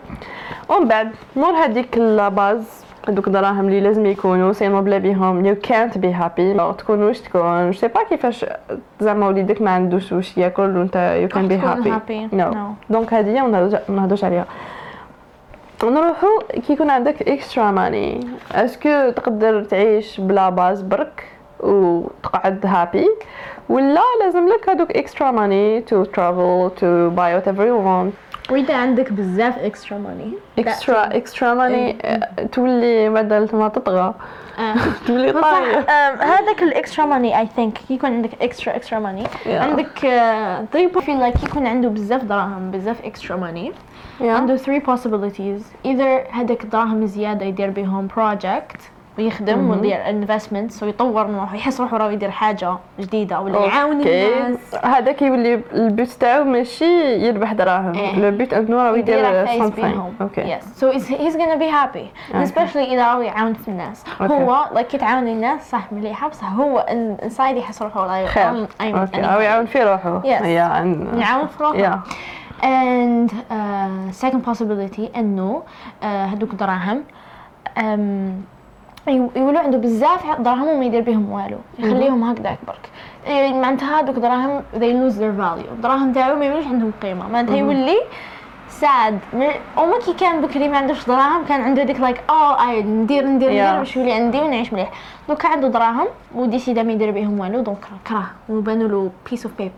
[SPEAKER 1] ومن بعد مور هذيك la base هذوك الدراهم اللي لازم يكونوا sinon بلا بيهم يو كانت بي هابي تكون واش تكون je sais pas كيفاش زعما وليدك ما عندوش واش ياكل وانت you
[SPEAKER 2] can
[SPEAKER 1] be
[SPEAKER 2] happy. no.
[SPEAKER 1] donc هذه ما نهضرش عليها نروحو كي يكون عندك extra money est-ce que تقدر تعيش ب la base برك وتقعد happy ولا لازم لك هذوك extra money to travel to buy whatever you want
[SPEAKER 2] واذا عندك بزاف extra money
[SPEAKER 1] extra extra money تولي بدل ما تطغى. تولي طايح
[SPEAKER 2] هذاك ال extra money I think كي يكون عندك extra extra
[SPEAKER 1] money.
[SPEAKER 2] عندك آه، three في like يكون عنده بزاف دراهم بزاف extra money عنده three possibilities. Either هذاك الدراهم زيادة يدير بهم project ويخدم ويدير investments ويطور من روحه يحس روحه راه يدير حاجة جديدة ولا يعاون. الناس.
[SPEAKER 1] هذاك يولي ال but تاعو ماشي يربح دراهم.
[SPEAKER 2] إيه.
[SPEAKER 1] le but أنه راه
[SPEAKER 2] يدير
[SPEAKER 1] something.
[SPEAKER 2] أوكي. So he's, he's gonna be happy. especially إذا راهو يعاون في الناس.
[SPEAKER 1] okay.
[SPEAKER 2] هو like كي تعاون الناس صح مليحه بصح هو inside يحس روحه like
[SPEAKER 1] خير.
[SPEAKER 2] okay.
[SPEAKER 1] أو يعاون في روحه. عن
[SPEAKER 2] نعاون في روحه. and uh, second possibility إنه uh, هذوك دراهم. Um, يولوا عنده بزاف دراهم وما يدير بهم والو. يخليهم هكذاك برك. إيه، معناتها هذوك دراهم they lose their value. الدراهم تاعو ما يوليش عندهم قيمة. معناتها يولي sad وما كي كان بكري ما عندوش دراهم كان عنده ديك like آه اي ندير ندير. ندير باش يولي عندي ونعيش مليح. دوكا عنده دراهم و décida ما يدير بهم والو donc كره وبانوا له piece of paper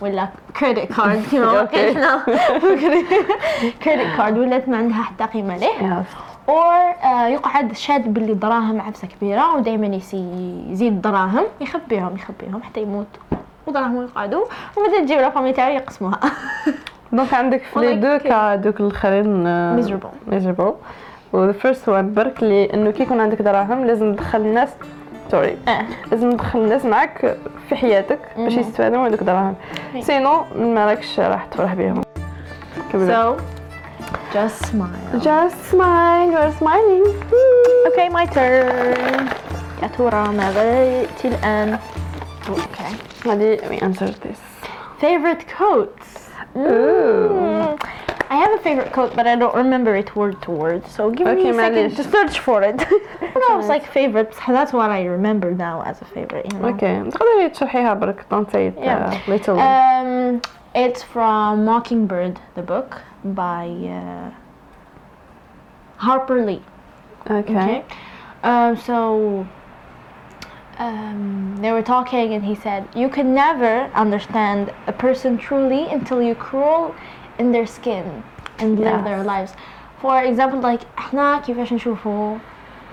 [SPEAKER 2] ولا credit card كيما
[SPEAKER 1] okay.
[SPEAKER 2] حنا credit card ولات ما عندها حتى قيمة ليه. or آه، يقعد شاد باللي دراهم عفسة كبيرة ودائما يزيد دراهم يخبيهم يخبيهم حتى يموت. ودراهم يقعدوا. وبعدين تجيب la famille تاعو يقسموها
[SPEAKER 1] donc عندك في les
[SPEAKER 2] deux
[SPEAKER 1] cas دوك الاخرين
[SPEAKER 2] Miserable.
[SPEAKER 1] miserable و first one برك لي انه كي يكون عندك دراهم لازم تدخل الناس
[SPEAKER 2] sorry
[SPEAKER 1] لازم تدخل الناس معك في حياتك باش. يستفادوا من هذوك الدراهم. sinon ما راكش راح تفرح بهم
[SPEAKER 2] So, just smile.
[SPEAKER 1] just smile you're smiling
[SPEAKER 2] Okay, my turn. يا ترى ماذا يأتي الآن؟ Okay.
[SPEAKER 1] هذه we answered this
[SPEAKER 2] Favorite quotes.
[SPEAKER 1] Ooh.
[SPEAKER 2] I have a favorite quote, but I don't remember it word to word. So give
[SPEAKER 1] Okay,
[SPEAKER 2] me a second
[SPEAKER 1] معليش.
[SPEAKER 2] to search for it. no, it's like favorite. That's what I remember now as a favorite. You know.
[SPEAKER 1] اوكي تقدري تشرحيها برك don't say it
[SPEAKER 2] Yeah.
[SPEAKER 1] uh, little
[SPEAKER 2] Um, it's from Mockingbird, the book by uh, Harper Lee.
[SPEAKER 1] okay
[SPEAKER 2] Okay. Um, so um, they were talking, and he said, "You can never understand a person truly until you crawl in their skin and live
[SPEAKER 1] Yes.
[SPEAKER 2] their lives." For example, like احنا كيفاش نشوفوا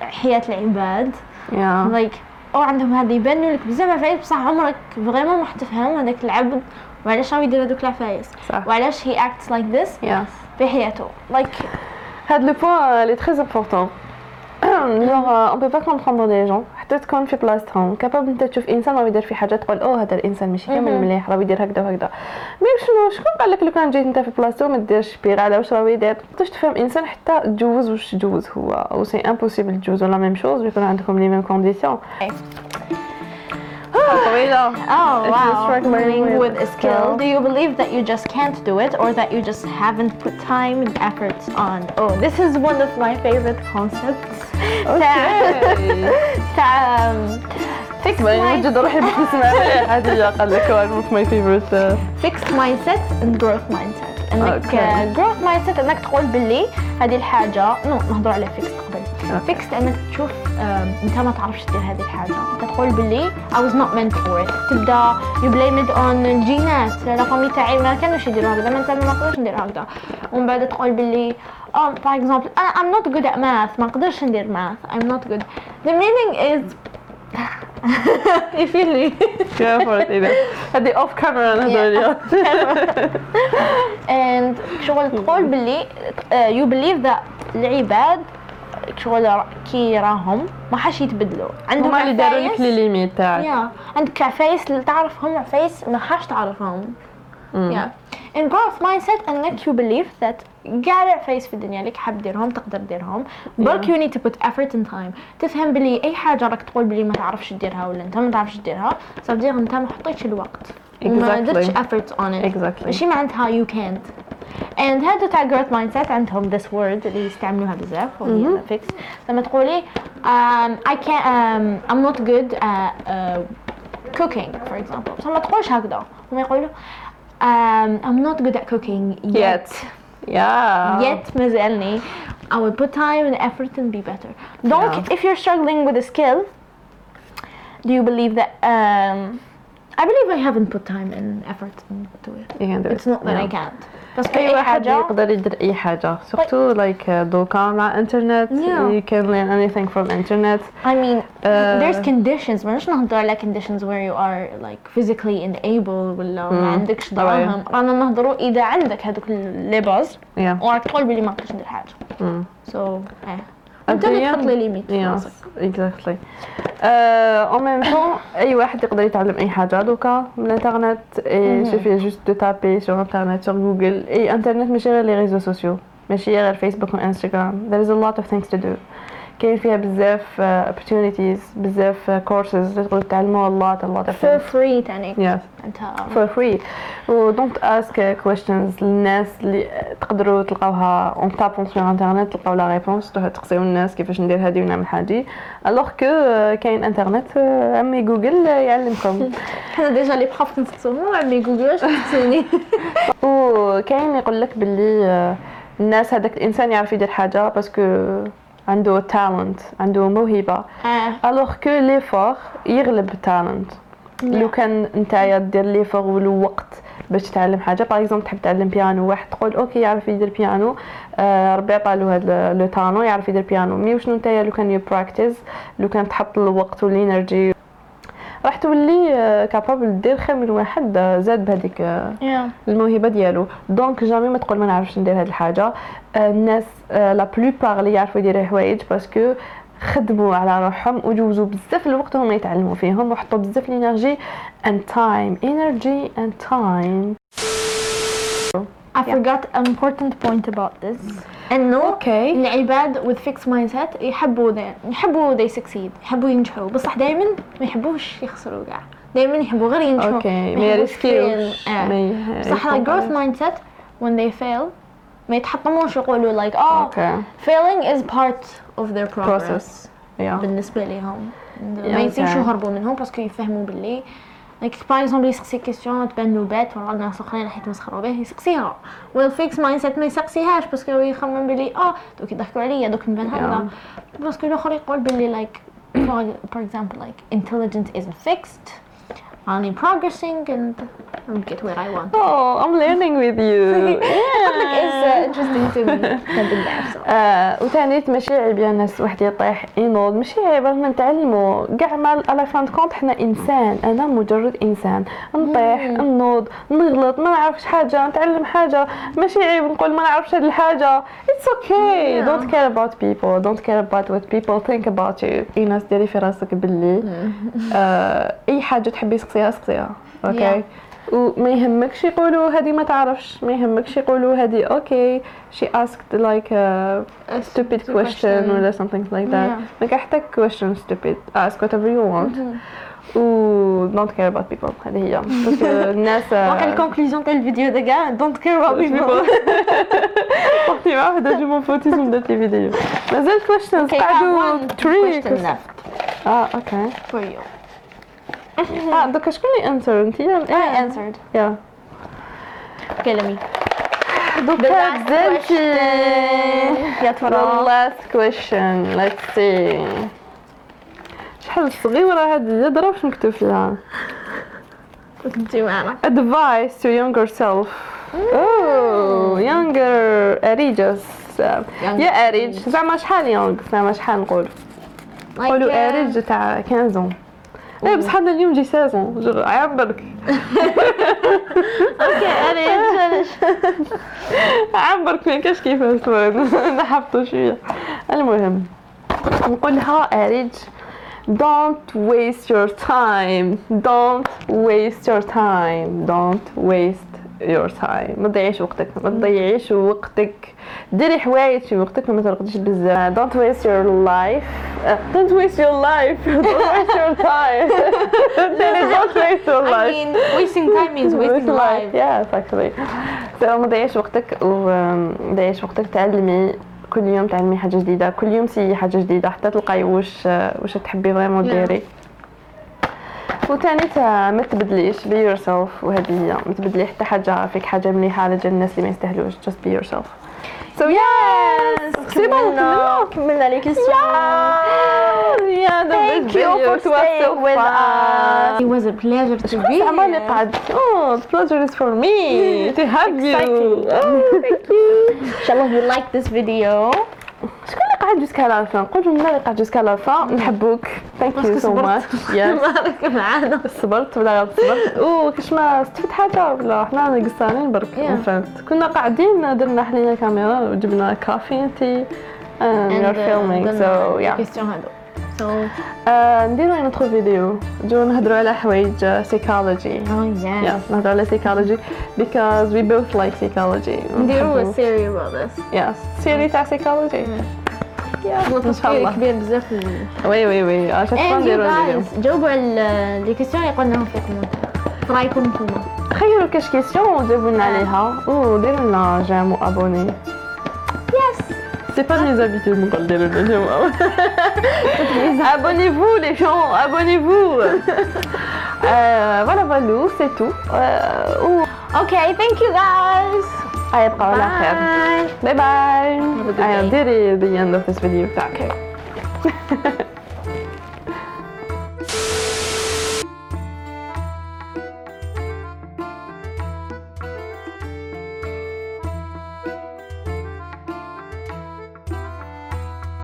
[SPEAKER 2] حياة العباد
[SPEAKER 1] yeah
[SPEAKER 2] like او عندهم هذا يبانوا لك بزاف عفايس بصح عمرك فريمون ما حتفهم هذاك العبد وعلاش راه يدير هذوك العفايس وعلاش acts like this
[SPEAKER 1] yes
[SPEAKER 2] في حياته like
[SPEAKER 1] هاد le point اللي très important genre on peut pas comprendre les gens حتى تكون في بلاصتهم capable انت تشوف انسان راه يدير في حاجة تقول اوه هذا الانسان ماشي كامل. مليح راه يدير هكذا وهكذا mais شنو شكون قال لك لو كان جيت انت في بلاصتو ما ديرش pire على واش راه يدير تقدرش تفهم انسان حتى تجوز واش تجوز هو و c'est impossible تجوزوا la même chose ويكون عندكم les mêmes conditions طويله
[SPEAKER 2] Oh
[SPEAKER 1] If you
[SPEAKER 2] wow!
[SPEAKER 1] strike my
[SPEAKER 2] Learning
[SPEAKER 1] with
[SPEAKER 2] with
[SPEAKER 1] a
[SPEAKER 2] a skill.
[SPEAKER 1] skill.
[SPEAKER 2] Do you believe that you just can't do it, or that you just haven't put time and efforts on? Oh, this is one of my favorite concepts.
[SPEAKER 1] اوكي
[SPEAKER 2] تاع fixed
[SPEAKER 1] ما
[SPEAKER 2] mind-
[SPEAKER 1] يوجد روحي باش نسمع هذه قال لك one of my favorite uh,
[SPEAKER 2] fixed mindset and growth mindset. انك
[SPEAKER 1] Okay.
[SPEAKER 2] uh, growth mindset انك تقول باللي هذه الحاجه نو نهضروا على fixed قبل.
[SPEAKER 1] Okay.
[SPEAKER 2] fixed. انك تشوف أنت ما تعرفش دير هذه الحاجة، انت تقول باللي I was not meant for it. تبدأ you blame it on الجينات، لا فامي تاعي ما كانوش يديروا هكذا، ما أنت ما نقدرش ندير هكذا. ومن بعد تقول باللي oh for example أنا I'm not good at math. ما نقدرش ندير math. I'm not good. The meaning is you feel me
[SPEAKER 1] Go for it إذا هذه off camera نهضر اليوم
[SPEAKER 2] and شغل تقول باللي uh, you believe that العباد شغل كي راهم ما حاش يتبدلوا. عندهم
[SPEAKER 1] اللي داروا لك les limites تاعك.
[SPEAKER 2] yeah. عندك عفايس اللي تعرفهم عفايس؟ ما حاش تعرفهم. yeah. In growth mindset انك you believe that كاع العفايس في الدنيا اللي حاب ديرهم تقدر ديرهم. برك you need to put effort and time. تفهم بلي أي حاجة راك تقول بلي ما تعرفش ديرها ولا أنت ما تعرفش ديرها صافي أنت ما حطيتش الوقت.
[SPEAKER 1] Exactly.
[SPEAKER 2] درتش on it.
[SPEAKER 1] Exactly.
[SPEAKER 2] ماشي معناتها you can't. And هادو تاع growth mindset عندهم this word اللي يستعملوها بزاف وهي fix. لما تقولي I'm not good at uh, cooking for example. بصح ما تقولش هكذا. هما يقولوا um, I'm not good at cooking yet.
[SPEAKER 1] Yet. yeah
[SPEAKER 2] yet مازالني I will put time and effort and be better donc
[SPEAKER 1] Yeah.
[SPEAKER 2] if you're struggling with a skill do you believe that um, I believe I haven't put time and effort into it
[SPEAKER 1] You can do
[SPEAKER 2] it's not that I
[SPEAKER 1] Yeah.
[SPEAKER 2] can't بس
[SPEAKER 1] اي
[SPEAKER 2] اي
[SPEAKER 1] واحد
[SPEAKER 2] حاجة
[SPEAKER 1] يقدر يدير اي حاجة سورتو لايك دوكا مع انترنت
[SPEAKER 2] Yeah.
[SPEAKER 1] you can learn anything from internet.
[SPEAKER 2] I mean
[SPEAKER 1] Uh,
[SPEAKER 2] there's conditions ماناش نهضر على conditions where you are like physically unable ولا ما عندكش
[SPEAKER 1] طبعاً.
[SPEAKER 2] دراهم رانا نهضروا إذا عندك هذوك les bases
[SPEAKER 1] yeah.
[SPEAKER 2] وراك تقول بلي ما نقدرش ندير حاجة.
[SPEAKER 1] Mm.
[SPEAKER 2] so آه أنت اللي تحط
[SPEAKER 1] les limites en même temps, أي واحد يقدر يتعلم أي حاجة. دوكا من الإنترنت suffit juste de taper sur internet sur google. أي انترنت ماشي غير les réseaux sociaux ماشي غير فيسبوك وانستغرام there is a lot of things to do. كاين فيها بزاف uh, opportunities بزاف uh, courses اللي تقدروا تعلموا a lot a lot of
[SPEAKER 2] for free تاني.
[SPEAKER 1] Yes. for free. و don't ask questions. للناس اللي تقدروا تلقاوها en tapant sur internet تلقاو la réponse تسقسيو الناس كيفاش ندير هادي ونعمل هادي. alors que كاين انترنت آه، عمي جوجل آه، يعلمكم.
[SPEAKER 2] حنا déjà les profs نسقسوهم عمي جوجل واش تسقسوني
[SPEAKER 1] وكاين يقول لك باللي آه، الناس هذاك الإنسان يعرف يدير حاجة parce que عنده talent عنده موهبة.
[SPEAKER 2] آه.
[SPEAKER 1] alors que l'effort يغلب ال talent لو كان نتايا دير l'effort والوقت باش تتعلم حاجة par exemple تحب تعلم بيانو واحد تقول okay يعرف يدير بيانو آه ربي عطالو هذا le talent يعرف يدير بيانو mais وشنو نتايا لو كان you practice لو كان تحط الوقت وال energy راح تولي capable دير خير من واحد آه، زاد بهذيك آه، الموهبة ديالو. donc jamais ما تقول ما نعرفش ندير هذه الحاجة. آه، الناس la plupart اللي يعرفوا يديروا حوايج parce que خدموا على روحهم وجوزوا بزاف الوقت هما يتعلموا فيهم وحطوا بزاف ال energy and time. Energy and time.
[SPEAKER 2] I forgot an important point about this. إنه
[SPEAKER 1] okay.
[SPEAKER 2] العباد with fixed mindset يحبوا they يحبوا they succeed يحبوا ينجحوا. بصح دائما ما يحبوش يخسروا كاع دائما يحبوا غير ينجحوا.
[SPEAKER 1] okay
[SPEAKER 2] ما
[SPEAKER 1] يريسكيوش.
[SPEAKER 2] آه. بصح growth mindset when they fail ما يتحطموش يقولوا like oh
[SPEAKER 1] okay.
[SPEAKER 2] failing is part of their progress.
[SPEAKER 1] Process. Yeah.
[SPEAKER 2] بالنسبة لهم.
[SPEAKER 1] Yeah,
[SPEAKER 2] ما
[SPEAKER 1] okay.
[SPEAKER 2] يهربوا منهم parce que يفهموا باللي like par exemple يسقسي question تبان له bête ولا ناس اخرين راح يتمسخروا به يسقسيها وال fixed mindset ما يسقسيهاش parce que هو يخمم باللي آه دوك يضحكوا عليا دوك نبان هكذا parce que الآخر يقول باللي like for, for example like intelligence isn't fixed I'm progressing and I'll get where I want.
[SPEAKER 1] Oh I'm learning with you.
[SPEAKER 2] Like it's uh, interesting to me.
[SPEAKER 1] آه وثاني ماشي عيب يا ناس واحد يطيح ينوض. ماشي عيب رانا نتعلموا كاع ما على فان كونت حنا إنسان. أنا مجرد إنسان. نطيح نوض نغلط ما نعرفش حاجة نتعلم حاجة. ماشي عيب نقول ما نعرفش هذه الحاجة. It's okay.
[SPEAKER 2] Yeah.
[SPEAKER 1] don't care about people. Don't care about what people think about you. اي ناس ديري في راسك باللي آه أي حاجة تحبي سقسيها سقسيها okay
[SPEAKER 2] yeah.
[SPEAKER 1] وما يهمكش يقولوا هذه ما تعرفش. ما يهمكش يقولوا هذه okay okay. she asked like a,
[SPEAKER 2] a
[SPEAKER 1] stupid,
[SPEAKER 2] stupid
[SPEAKER 1] question,
[SPEAKER 2] question.
[SPEAKER 1] something like that. ما yeah. حتى question stupid. Ask whatever you want. و don't care about people. هذه هي الناس
[SPEAKER 2] واقع ال conclusion تاع الفيديو don't care care about people.
[SPEAKER 1] partie واحدة جو مون فوتي سون دات فيديو مازال
[SPEAKER 2] كويشنز
[SPEAKER 1] قعدوا 3 آه أوكي
[SPEAKER 2] فور يو
[SPEAKER 1] آه دوكا شكون اللي انسر انتيا
[SPEAKER 2] I answered.
[SPEAKER 1] يا
[SPEAKER 2] let me.
[SPEAKER 1] دوكا
[SPEAKER 2] last
[SPEAKER 1] زلتي
[SPEAKER 2] يا ترى.
[SPEAKER 1] last question. Let's see. شحال صغيرة هذه درا واش مكتوب فيها. advice to younger self. Oh younger. بوكس يا اريج زعما شحال يونغ زعما شحال نقول؟ نقولوا اريج تاع 15 لا بصح أنا اليوم جي 16 جو عبرك
[SPEAKER 2] أوكي اريج
[SPEAKER 1] عبرك ما كاش كيفاش نحبطوا شوية. المهم نقولها أريج. Don't waste your time. Don't waste your time. Don't waste your time. ما تضيعيش وقتك ما تضيعيش وقتك. ديري حوايج في وقتك وما ترقديش بزاف. Don't waste your life. Uh, don't waste your life. Don't waste your time. ديري don't waste your
[SPEAKER 2] I mean wasting time means wasting life.
[SPEAKER 1] yeah actually. So ما تضيعيش وقتك وما تضيعيش وقتك. تعلمي. كل يوم تعلمي حاجة جديدة. كل يوم essaie حاجة جديدة. حتى تلقاي واش واش تحبي vraiment
[SPEAKER 2] Yeah.
[SPEAKER 1] ديري. وثاني ما تبدليش be yourself وهذه هي. ما تبدلي حتى حاجة فيك حاجة مليحة على جال الناس اللي ما يستاهلوش just be yourself so yes c'est
[SPEAKER 2] كملنا les questions
[SPEAKER 1] yeah
[SPEAKER 2] thank you for
[SPEAKER 1] to so
[SPEAKER 2] with us it was a pleasure to be
[SPEAKER 1] أنا
[SPEAKER 2] ماني
[SPEAKER 1] قاعد oh pleasure is for me to have you thank you
[SPEAKER 2] ان شاء الله you like this video
[SPEAKER 1] اللي قعد جوسكا لا فان قول لنا اللي قعد jusqu'à la fin نحبوك thank you
[SPEAKER 2] so.
[SPEAKER 1] much yes
[SPEAKER 2] مالك معانا.
[SPEAKER 1] صبرت ولا صبرت أوه كاش ما استفدت حاجة ولا؟ حنا قصانين برك. فهمت كنا قاعدين درنا حلينا كاميرا وجبنا كافي. انتي and you're
[SPEAKER 2] uh,
[SPEAKER 1] filming so yeah.
[SPEAKER 2] هادو. So
[SPEAKER 1] آه، نديرو une autre vidéo. جو نهضروا على حوايج سيكولوجي
[SPEAKER 2] yes.
[SPEAKER 1] Yeah, نهضروا على psychology. Because we both like psychology.
[SPEAKER 2] نديرو series about this.
[SPEAKER 1] Yes, série تاع Yeah, ان شاء الله
[SPEAKER 2] كبير بزاف
[SPEAKER 1] oui oui oui عاد
[SPEAKER 2] And you
[SPEAKER 1] نديرو اليوم
[SPEAKER 2] guys جاوبوا على les questions اللي قلناهم في الكومنتات. في رايكم نتوما.
[SPEAKER 1] خيروا كاش question وجاوبوا لنا عليها وديروا لنا j'aime و abonnez
[SPEAKER 2] Yes.
[SPEAKER 1] c'est pas mes habitudes نقول ديروا لنا j'aime abonnez-vous les gens abonnez-vous. Euh, voilà voilà c'est tout. Euh, ou
[SPEAKER 2] Okay, thank you guys.
[SPEAKER 1] يبقى على خير
[SPEAKER 2] Bye.
[SPEAKER 1] باي باي
[SPEAKER 2] Have a good day.
[SPEAKER 1] ديري the end of this video تاعك